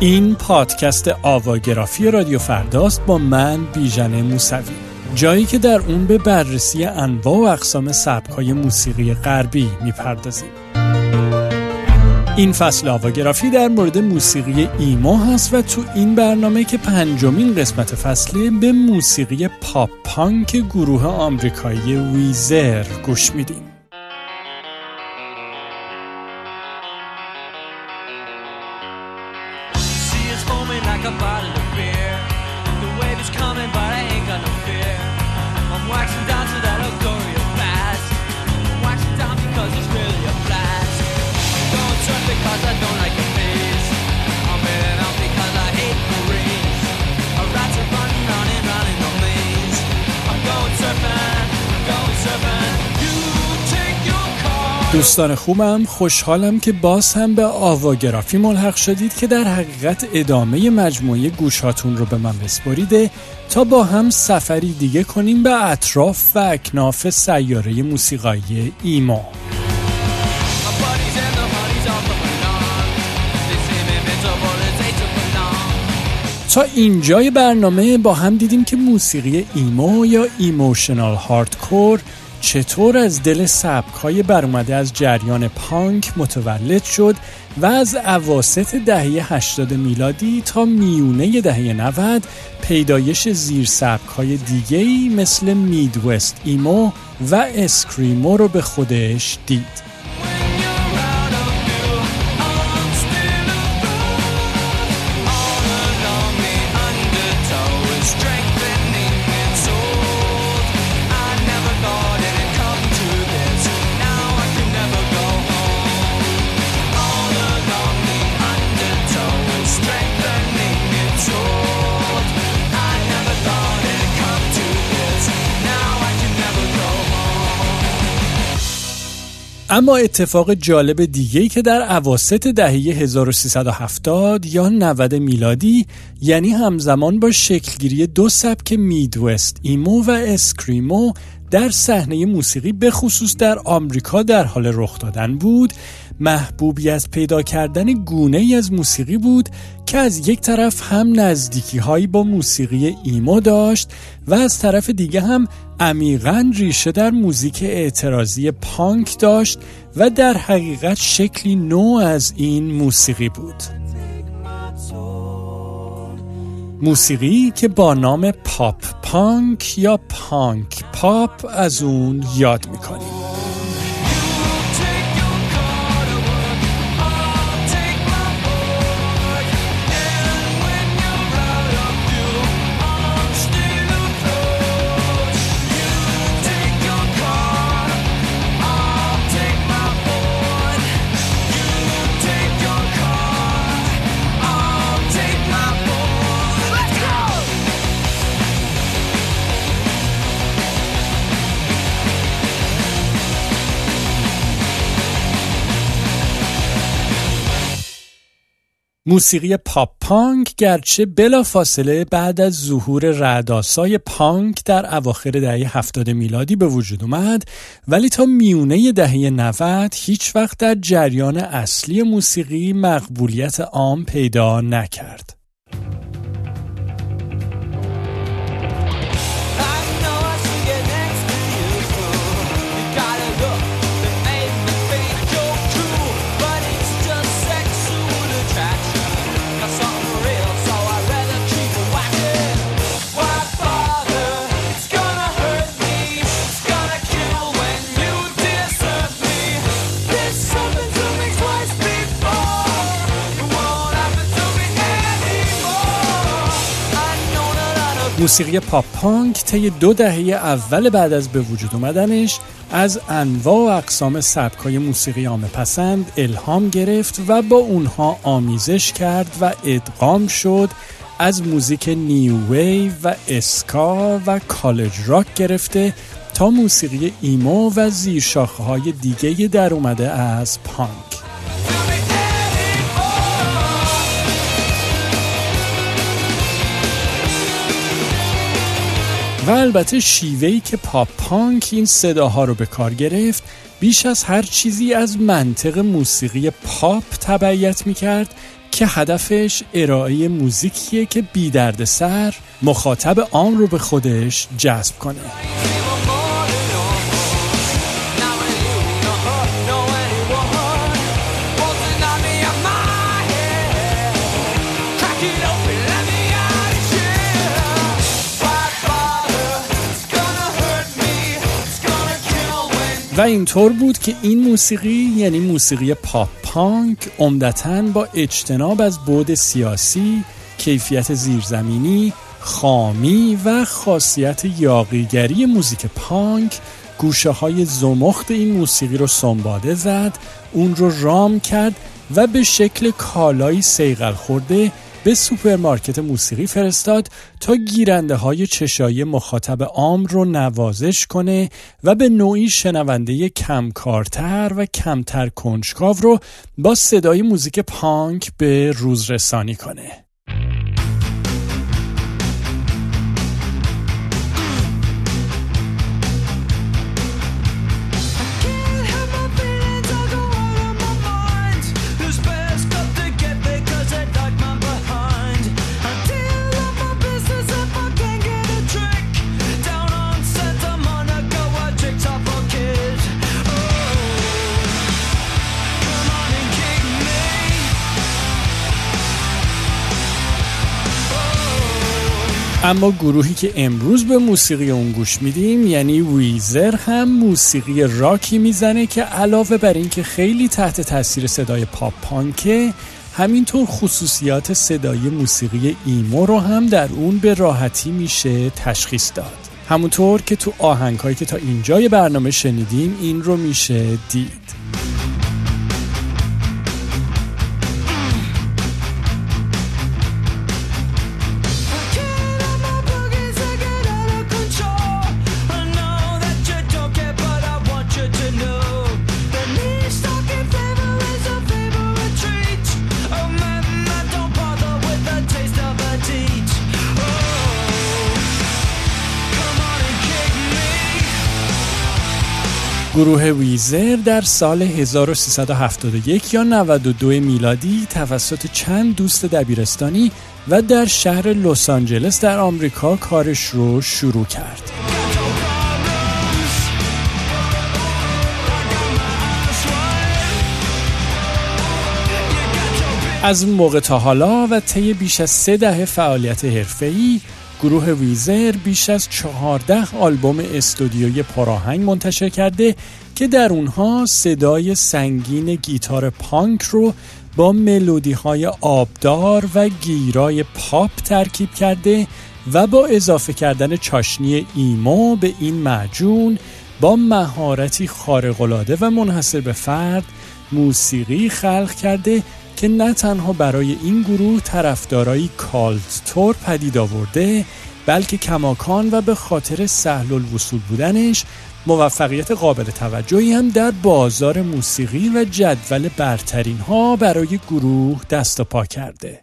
این پادکست آواگرافی رادیو فرداست با من بیژن موسوی. جایی که در اون به بررسی انواع و اقسام سبکهای موسیقی غربی می‌پردازیم. این فصل آواگرافی در مورد موسیقی ایما هست و تو این برنامه که پنجمین قسمت فصله به موسیقی پاپ پانک گروه آمریکایی ویزر گوش میدیم. like a bottle of beer. The wave is coming, but I ain't got no fear. I'm waxing down to that Agoria fast. I'm waxing down because it's really a blast. I'm going surf because I don't. دوستان خوبم خوشحالم که باز هم به آواگرافی ملحق شدید که در حقیقت ادامه مجموعه گوشاتون رو به من بسپریده تا با هم سفری دیگه کنیم به اطراف و اکناف سیاره موسیقایی ایما تا اینجای برنامه با هم دیدیم که موسیقی ایمو یا ایموشنال هاردکور چطور از دل سبک های برآمده از جریان پانک متولد شد و از اواسط دهه 80 میلادی تا میونه دهه 90 پیدایش زیر سبک های دیگه مثل میدوست ایمو و اسکریمو رو به خودش دید. اما اتفاق جالب دیگهی که در اواسط دهه 1370 یا 90 میلادی یعنی همزمان با شکلگیری دو سبک Midwest emo و screamo در صحنه موسیقی به خصوص در آمریکا در حال رخ دادن بود محبوبیت پیدا کردن گونه ای از موسیقی بود که از یک طرف هم نزدیکی هایی با موسیقی emo داشت و از طرف دیگه هم عمیقا ریشه در موزیک اعتراضی پانک داشت و در حقیقت شکلی نو از این موسیقی بود. موسیقی که با نام پاپ پانک یا پانک پاپ از اون یاد می‌کنیم. موسیقی پاپ پانک گرچه بلا فاصله بعد از ظهور رعداسای پانک در اواخر دهه 70 میلادی به وجود اومد ولی تا میونه دهه 90 هیچ وقت در جریان اصلی موسیقی مقبولیت عام پیدا نکرد. موسیقی پاپ پانک طی دو دهه اول بعد از به وجود اومدنش از انواع و اقسام سبکای موسیقی عامه پسند الهام گرفت و با اونها آمیزش کرد و ادغام شد از موزیک new wave و اسکا و college rock گرفته تا موسیقی ایمو و زیرشاخه های دیگه در اومده از پانک. البته شیوهی که پاپ پانک این صداها رو به کار گرفت بیش از هر چیزی از منطق موسیقی پاپ تبعیت می کرد که هدفش ارائه موزیکیه که بی درد سر مخاطب عام رو به خودش جذب کنه. و اینطور بود که این موسیقی یعنی موسیقی پاپ پانک عمدتا با اجتناب از بعد سیاسی، کیفیت زیرزمینی، خامی و خاصیت یاغیگری موزیک پانک گوشه های زمخت این موسیقی رو سنباده زد اون رو رام کرد و به شکل کالایی صیقل خورده به سوپرمارکت موسیقی فرستاد تا گیرنده های چشایی مخاطب عام رو نوازش کنه و به نوعی شنونده کمکارتر و کمتر کنجکاو رو با صدای موزیک پانک به روز رسانی کنه. اما گروهی که امروز به موسیقی اون گوش میدیم یعنی ویزر هم موسیقی راکی می‌زنه که علاوه بر اینکه خیلی تحت تاثیر صدای پاپ پانکه همینطور خصوصیات صدای موسیقی ایمو رو هم در اون به راحتی میشه تشخیص داد. همونطور که تو آهنگ که تا اینجای برنامه شنیدیم این رو میشه دید. گروه ویزر در سال 1371 یا 92 میلادی توسط چند دوست دبیرستانی و در شهر لس آنجلس در آمریکا کارش رو شروع کرد. از اون موقع تا حالا و طی بیش از سه دهه فعالیت حرفه‌ای گروه ویزر بیش از چهارده آلبوم استودیوی پراهنگ منتشر کرده که در اونها صدای سنگین گیتار پانک رو با ملودی های آبدار و گیرای پاپ ترکیب کرده و با اضافه کردن چاشنی ایمو به این معجون با مهارتی خارق‌العاده و منحصر به فرد موسیقی خلق کرده که نه تنها برای این گروه طرفدارایی کالت تور پدید آورده بلکه کماکان و به خاطر سهل الوصول بودنش موفقیت قابل توجهی هم در بازار موسیقی و جدول برترین ها برای گروه دست و پا کرده.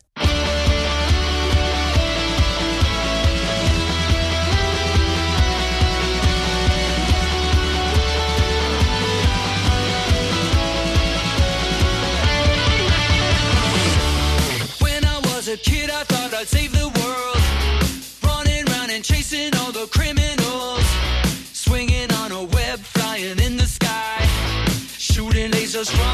chasing all the criminals. Swinging on a web, flying in the sky. Shooting lasers from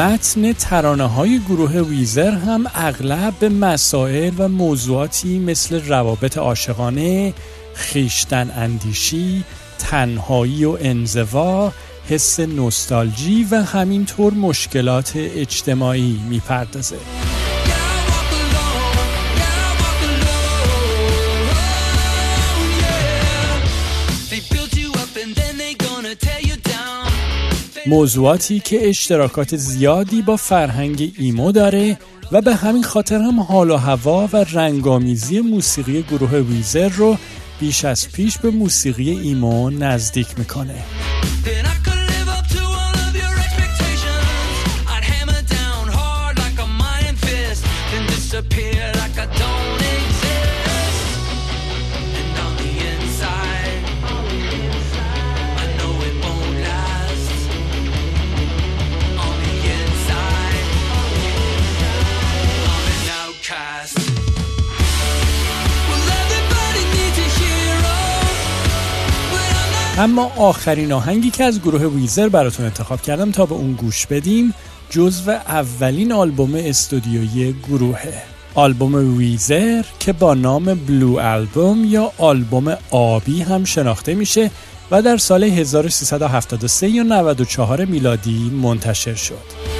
متن ترانه های گروه ویزر هم اغلب به مسائل و موضوعاتی مثل روابط عاشقانه، خیشتن اندیشی، تنهایی و انزوا، حس نوستالژی و همینطور مشکلات اجتماعی می‌پردازه. موضوعاتی که اشتراکات زیادی با فرهنگ ایمو داره و به همین خاطر هم حال و هوا و رنگامیزی موسیقی گروه ویزر رو بیش از پیش به موسیقی ایمو نزدیک می‌کنه. اما آخرین آهنگی که از گروه ویزر براتون انتخاب کردم تا به اون گوش بدیم جزو اولین آلبوم استودیویی گروهه آلبوم ویزر که با نام بلو آلبوم یا آلبوم آبی هم شناخته میشه و در سال 1373 یا 94 میلادی منتشر شد.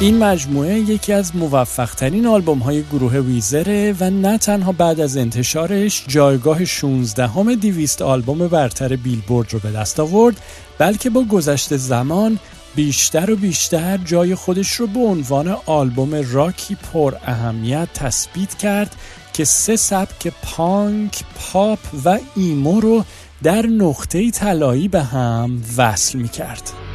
این مجموعه یکی از موفقترین آلبوم های گروه ویزره و نه تنها بعد از انتشارش جایگاه 16 همه دیویست آلبوم برتر بیلبورد رو به دست آورد بلکه با گذشت زمان بیشتر و بیشتر جای خودش رو به عنوان آلبوم راکی پر اهمیت تثبیت کرد که سه سبک پانک، پاپ و ایمو رو در نقطه طلایی به هم وصل می کرد.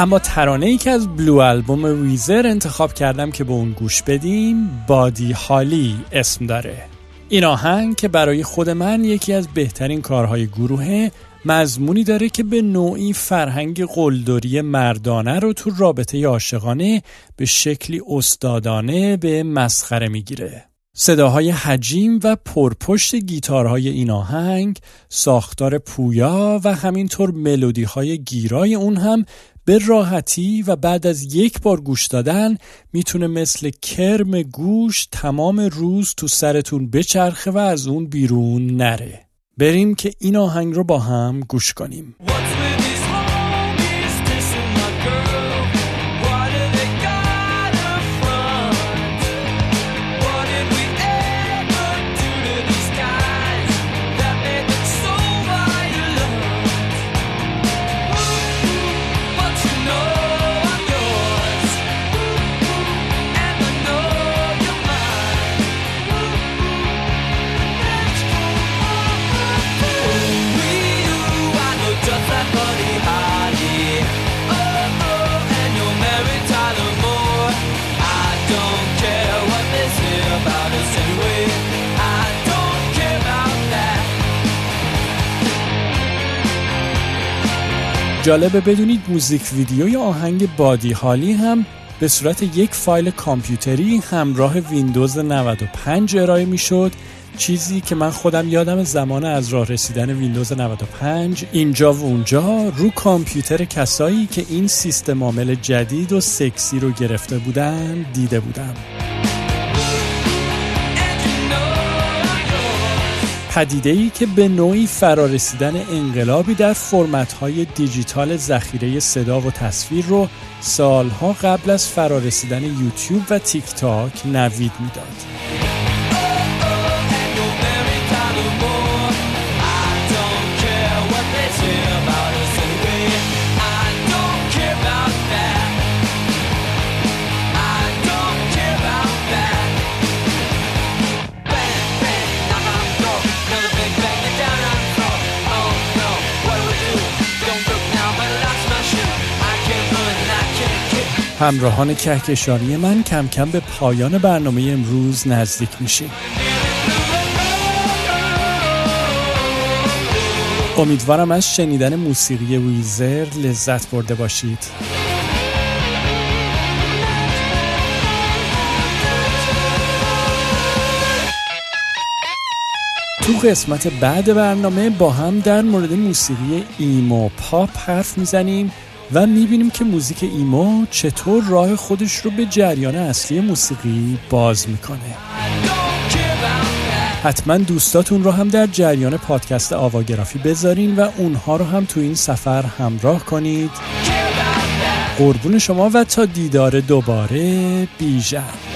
اما ترانه ای که از بلو البوم ویزر انتخاب کردم که به اون گوش بدیم بادی هالی اسم داره. این آهنگ که برای خود من یکی از بهترین کارهای گروهه مضمونی داره که به نوعی فرهنگ قلدری مردانه رو تو رابطه عاشقانه به شکلی استادانه به مسخره می‌گیره. صداهای حجیم و پرپشت گیتارهای این آهنگ ساختار پویا و همینطور ملودی های گیرای اون هم به راحتی و بعد از یک بار گوش دادن می‌تونه مثل کرم گوش تمام روز تو سرتون بچرخه و از اون بیرون نره. بریم که این آهنگ رو با هم گوش کنیم. جالبه بدونید موزیک ویدیوی آهنگ Buddy Holly هم به صورت یک فایل کامپیوتری همراه ویندوز 95 ارائه می‌شد. چیزی که من خودم یادم زمان از راه رسیدن ویندوز 95 اینجا و اونجا رو کامپیوتر کسایی که این سیستم عامل جدید و سکسی رو گرفته بودن دیده بودم. پدیده که به نوعی فرارسیدن انقلابی در فرمت های دیجیتال ذخیره صدا و تصویر رو سالها قبل از فرارسیدن یوتیوب و تیک تاک نوید می‌داد. همراهان کهکشانی من کم کم به پایان برنامه امروز نزدیک میشیم. امیدوارم از شنیدن موسیقی ویزر لذت برده باشید. تو قسمت بعد برنامه با هم در مورد موسیقی ایمو پاپ حرف می‌زنیم. و می‌بینیم که موزیک ایمو چطور راه خودش رو به جریان اصلی موسیقی باز می‌کنه. حتما دوستاتون رو هم در جریان پادکست آواگرافی بذارین و اونها رو هم تو این سفر همراه کنید. قربون شما و تا دیدار دوباره بیژن.